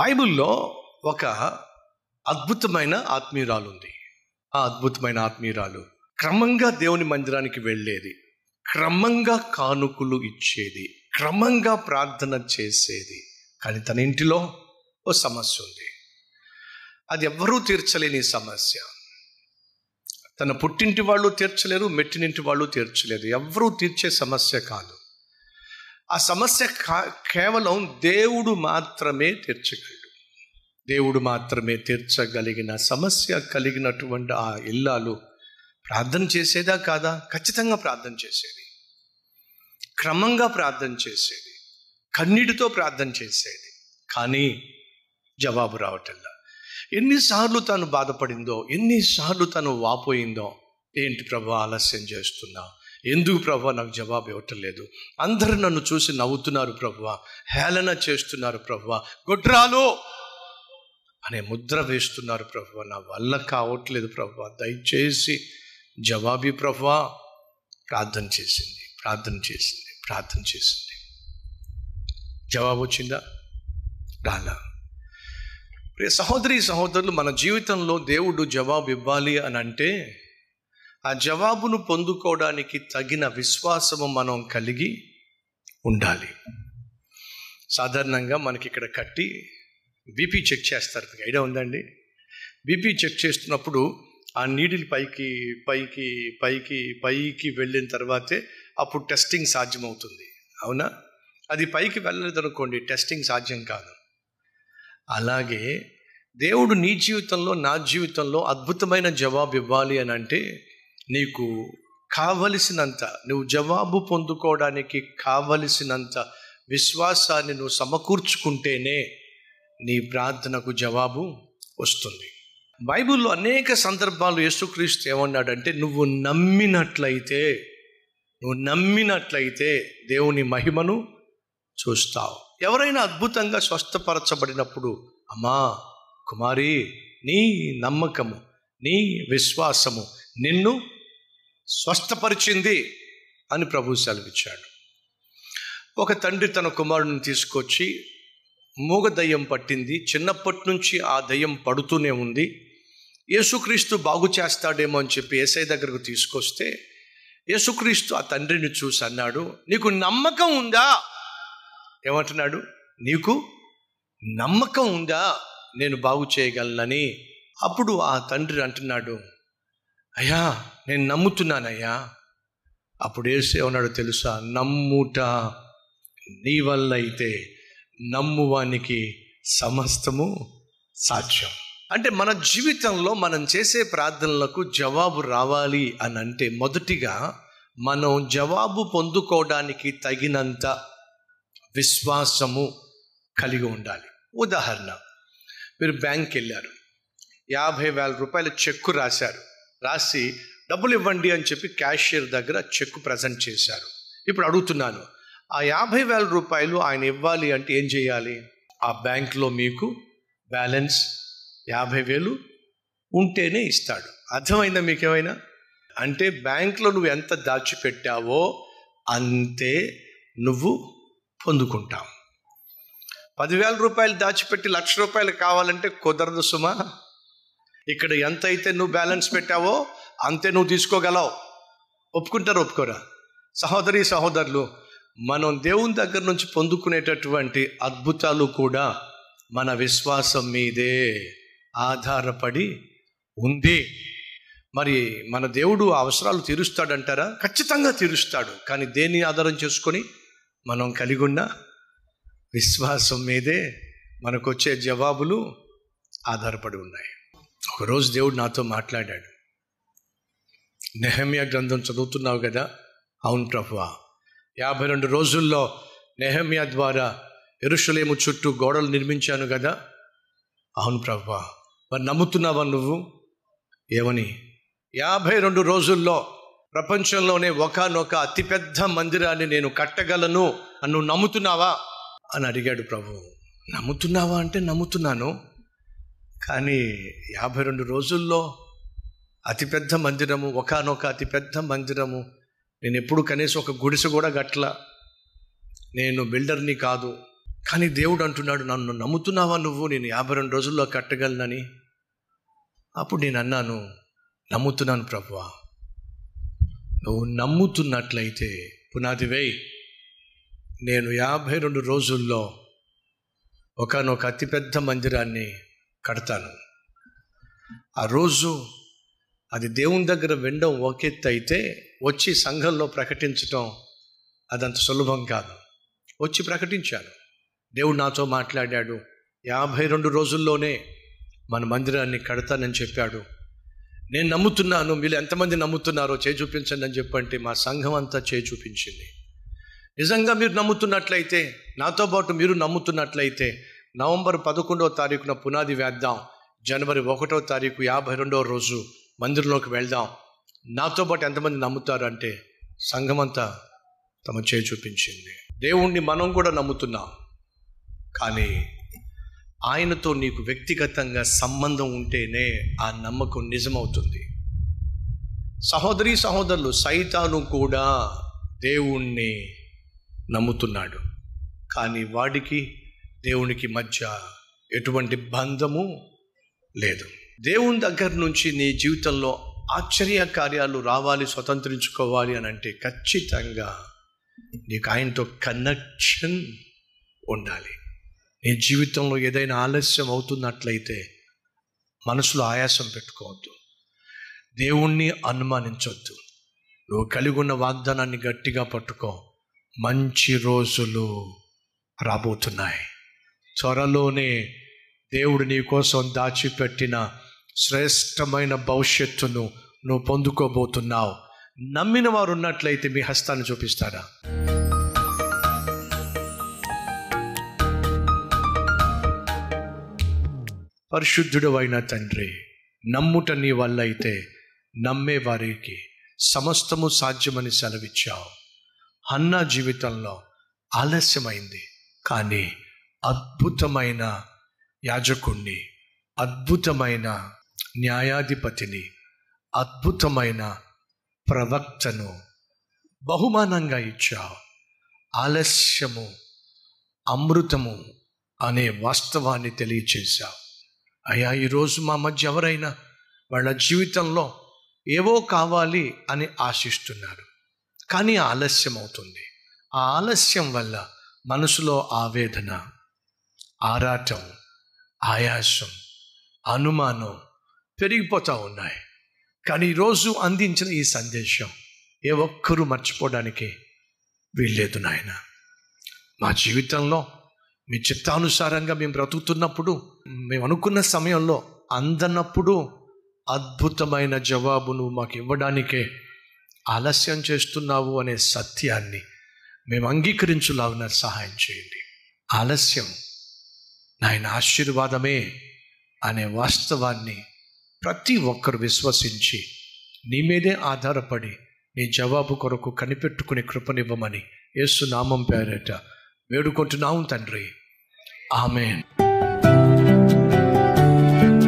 బైబిల్లో ఒక అద్భుతమైన ఆత్మీయురాలు ఉంది ఆ అద్భుతమైన ఆత్మీయురాలు క్రమంగా దేవుని మందిరానికి వెళ్ళేది. క్రమంగా కానుకలు ఇచ్చేది. క్రమంగా ప్రార్థన చేసేది. కానీ తన ఇంటిలో ఓ సమస్య ఉంది అది ఎవ్వరూ తీర్చలేని సమస్య. తన పుట్టింటి వాళ్ళు తీర్చలేరు మెట్టినింటి వాళ్ళు తీర్చలేరు. ఎవ్వరూ తీర్చే సమస్య కాదు. ఆ సమస్య కా- కేవలం దేవుడు మాత్రమే తీర్చగలడు. దేవుడు మాత్రమే తీర్చగలిగిన సమస్య కలిగినటువంటి ఆ ఇల్లాలు ప్రార్థన చేసేదా కాదా? ఖచ్చితంగా ప్రార్థన చేసేది. క్రమంగా ప్రార్థన చేసేది. కన్నీటితో ప్రార్థన చేసేది. కానీ జవాబు రావటంలా. ఎన్నిసార్లు తను బాధపడిందో ఎన్నిసార్లు తను వాపోయిందో ఏంటి ప్రభు ఆలస్యం చేస్తున్నావు ఎందుకు ప్రభా నాకు జవాబు ఇవ్వటం లేదు అందరూ నన్ను చూసి నవ్వుతున్నారు ప్రభా. హేళన చేస్తున్నారు ప్రభా. గొడ్రాలు! అనే ముద్ర వేస్తున్నారు ప్రభా. నా వల్ల కావట్లేదు ప్రభు. దయచేసి జవాబీ ప్రభా. ప్రార్థన చేసింది ప్రార్థన చేసింది ప్రార్థన చేసింది. జవాబు వచ్చిందా? రాలా. ప్రియ సహోదరి సహోదరులు మన జీవితంలో దేవుడు జవాబు ఇవ్వాలి అని అంటే ఆ జవాబును పొందుకోవడానికి తగిన విశ్వాసము మనం కలిగి ఉండాలి. సాధారణంగా మనకి ఇక్కడ కట్టి బీపీ చెక్ చేస్తారు. మీకు ఐడియా ఉందండి? బీపీ చెక్ చేస్తున్నప్పుడు ఆ నీడిల్ పైకి పైకి పైకి పైకి వెళ్ళిన తర్వాతే అప్పుడు టెస్టింగ్ సాధ్యమవుతుంది. అవునా? అది పైకి వెళ్ళలేదు అనుకోండి టెస్టింగ్ సాధ్యం కాదు. అలాగే దేవుడు నీ జీవితంలో నా జీవితంలో అద్భుతమైన జవాబు ఇవ్వాలి అని అంటే నీకు కావలసినంత నువ్వు జవాబు పొందుకోవడానికి కావలసినంత విశ్వాసాన్ని నువ్వు సమకూర్చుకుంటేనే నీ ప్రార్థనకు జవాబు వస్తుంది. బైబిల్లో అనేక సందర్భాలు యేసుక్రీస్తు ఏమన్నాడంటే నువ్వు నమ్మినట్లయితే నువ్వు నమ్మినట్లయితే దేవుని మహిమను చూస్తావు. ఎవరైనా అద్భుతంగా స్వస్థపరచబడినప్పుడు అమ్మా కుమారి నీ నమ్మకము నీ విశ్వాసము నిన్ను స్వస్థపరిచింది అని ప్రభు సెలవిచ్చాడు. ఒక తండ్రి తన కుమారుడిని తీసుకొచ్చి మూగ దయ్యం పట్టింది చిన్నప్పటి నుంచి ఆ దయ్యం పడుతూనే ఉంది. యేసుక్రీస్తు బాగు చేస్తాడేమో అని చెప్పి ఏసై దగ్గరకు తీసుకొస్తే యేసుక్రీస్తు ఆ తండ్రిని చూసి అన్నాడు నీకు నమ్మకం ఉందా? ఏమంటున్నాడు నీకు నమ్మకం ఉందా? నేను బాగు చేయగలనని. అప్పుడు ఆ తండ్రి అంటున్నాడు అయ్యా నేను నమ్ముతున్నానయ్యా. అప్పుడు ఏసు తెలుసా? నమ్ముట నీ వల్ల అయితే నమ్మువానికి సమస్తము సాధ్యం. అంటే మన జీవితంలో మనం చేసే ప్రార్థనలకు జవాబు రావాలి అని అంటే మొదటిగా మనం జవాబు పొందుకోవడానికి తగినంత విశ్వాసము కలిగి ఉండాలి. ఉదాహరణ మీరు బ్యాంక్కి వెళ్ళారు యాభై వేల రూపాయల చెక్కు రాశారు. రాసి డబ్బులు ఇవ్వండి అని చెప్పి క్యాషియర్ దగ్గర చెక్కు ప్రజెంట్ చేశారు. ఇప్పుడు అడుగుతున్నాను ఆ యాభై వేల రూపాయలు ఆయన ఇవ్వాలి అంటే ఏం చేయాలి? ఆ బ్యాంక్లో మీకు బ్యాలెన్స్ యాభై వేలు ఉంటేనే ఇస్తాడు. అర్థమైందా మీకేమైనా? అంటే బ్యాంక్లో నువ్వు ఎంత దాచిపెట్టావో అంతే నువ్వు పొందుకుంటావు. పదివేల రూపాయలు దాచిపెట్టి లక్ష రూపాయలు కావాలంటే కుదరదు సుమా. ఇక్కడ ఎంత అయితే నువ్వు బ్యాలెన్స్ పెట్టావో అంతే నువ్వు తీసుకోగలవు. ఒప్పుకుంటారు ఒప్పుకోరా? సహోదరి సహోదరులు మనం దేవుని దగ్గర నుంచి పొందుకునేటటువంటి అద్భుతాలు కూడా మన విశ్వాసం మీదే ఆధారపడి ఉంది. మరి మన దేవుడు అవసరాలు తీరుస్తాడంటారా? ఖచ్చితంగా తీరుస్తాడు. కానీ దేన్ని ఆధారం చేసుకొని మనం కలిగి ఉన్న విశ్వాసం మీదే మనకు వచ్చే జవాబులు ఆధారపడి ఉన్నాయి. ఒకరోజు దేవుడు నాతో మాట్లాడాడు. నెహమ్య గ్రంథం చదువుతున్నావు కదా? అవును ప్రభువా. యాభై రెండు రోజుల్లో నెహమ్య ద్వారా ఎరుషులేము చుట్టూ గోడలు నిర్మించాను కదా? అవును ప్రభువా. మరి నమ్ముతున్నావా నువ్వు? ఏమని? యాభై రెండు రోజుల్లో ప్రపంచంలోనే ఒకనొక అతిపెద్ద మందిరాన్ని నేను కట్టగలను అని నువ్వు నమ్ముతున్నావా? అని అడిగాడు ప్రభు. నమ్ముతున్నావా అంటే నమ్ముతున్నాను. కానీ యాభై రెండు రోజుల్లో అతిపెద్ద మందిరము ఒకనొక అతిపెద్ద మందిరము. నేను ఎప్పుడు కనీసం ఒక గుడిసె కూడా గట్ల నేను బిల్డర్ని కాదు. కానీ దేవుడు అంటున్నాడు నన్ను నమ్ముతున్నావా నువ్వు? నేను యాభై రెండు రోజుల్లో కట్టగలనని. అప్పుడు నేను అన్నాను నమ్ముతున్నాను ప్రభువా. నువ్వు నమ్ముతున్నట్లయితే పునాది వేయి. నేను యాభై రెండు రోజుల్లో ఒకనొక అతిపెద్ద మందిరాన్ని కడతాను. ఆ రోజు అది దేవుని దగ్గర వినడం ఒకెత్తి అయితే వచ్చి సంఘంలో ప్రకటించటం అదంత సులభం కాదు. వచ్చి ప్రకటించాను. దేవుడు నాతో మాట్లాడాడు. యాభై రెండు రోజుల్లోనే మన మందిరాన్ని కడతానని చెప్పాడు. నేను నమ్ముతున్నాను మీరు ఎంతమంది నమ్ముతున్నారో చేయి చూపించండి అని చెప్పంటే మా సంఘం అంతా చేయి చూపించింది నిజంగా మీరు నమ్ముతున్నట్లయితే నాతో పాటు మీరు నమ్ముతున్నట్లయితే నవంబర్ పదకొండవ తారీఖున పునాది వేద్దాం. జనవరి ఒకటో తారీఖు యాభై రెండవ రోజు మందిరంలోకి వెళ్దాం. నాతో పాటు ఎంతమంది నమ్ముతారు అంటే సంఘమంతా తమ చేయి చూపించింది. దేవుణ్ణి మనం కూడా నమ్ముతున్నాం. కానీ ఆయనతో నీకు వ్యక్తిగతంగా సంబంధం ఉంటేనే ఆ నమ్మకం నిజమవుతుంది. సహోదరి సహోదరులు సైతాను కూడా దేవుణ్ణి నమ్ముతున్నాడు. కానీ వాడికి దేవునికి మధ్య ఎటువంటి బంధము లేదు. దేవుని దగ్గర నుంచి నీ జీవితంలో ఆశ్చర్య కార్యాలు రావాలి స్వతంత్రించుకోవాలి అని అంటే ఖచ్చితంగా నీకు ఆయనతో కనెక్షన్ ఉండాలి. నీ జీవితంలో ఏదైనా ఆలస్యం అవుతున్నట్లయితే మనసులో ఆయాసం పెట్టుకోవద్దు. దేవుణ్ణి అనుమానించవద్దు నువ్వు కలిగి ఉన్న వాగ్దానాన్ని గట్టిగా పట్టుకో. మంచి రోజులు రాబోతున్నాయి. త్వరలోనే దేవుడు నీ కోసం దాచిపెట్టిన శ్రేష్టమైన భవిష్యత్తును నువ్వు పొందుకోబోతున్నావు. నమ్మిన వారు ఉన్నట్లయితే మీ హస్తాన్ని చూపిస్తారా? పరిశుద్ధుడు అయిన తండ్రి నమ్ముట నీ వల్ల అయితే నమ్మే వారికి సమస్తము సాధ్యమని సెలవిచ్చావు. అన్న జీవితంలో ఆలస్యమైంది కానీ అద్భుతమైన యాజకుణ్ణి అద్భుతమైన న్యాయాధిపతిని అద్భుతమైన ప్రవక్తను బహుమానంగా ఇచ్చావు ఆలస్యము అమృతము అనే వాస్తవాన్ని తెలియచేశావు అయ్యా ఈరోజు మా మధ్య ఎవరైనా వాళ్ళ జీవితంలో ఏవో కావాలి అని ఆశిస్తున్నారు. కానీ ఆలస్యం అవుతుంది ఆ ఆలస్యం వల్ల మనసులో ఆవేదన ఆరాటం ఆయాసం అనుమానం పెరిగిపోతూ ఉన్నాయి. కానీ ఈరోజు అందించిన ఈ సందేశం ఏ ఒక్కరూ మర్చిపోవడానికి వీల్లేదు నాయన. మా జీవితంలో మీ చిత్తానుసారంగా మేము బ్రతుకుతున్నప్పుడు మేము అనుకున్న సమయంలో అందనప్పుడు అద్భుతమైన జవాబును మాకు ఇవ్వడానికే ఆలస్యం చేస్తున్నావు అనే సత్యాన్ని మేము అంగీకరించులాగున సహాయం చేయండి. ఆలస్యం నాయన ఆశీర్వాదమే అనే వాస్తవాన్ని ప్రతి ఒక్కరు విశ్వసించి నీ మీదే ఆధారపడి నీ జవాబు కొరకు కనిపెట్టుకుని కృపనివ్వమని యేసు నామం పేరట వేడుకుంటున్నాము తండ్రి. ఆమెన్.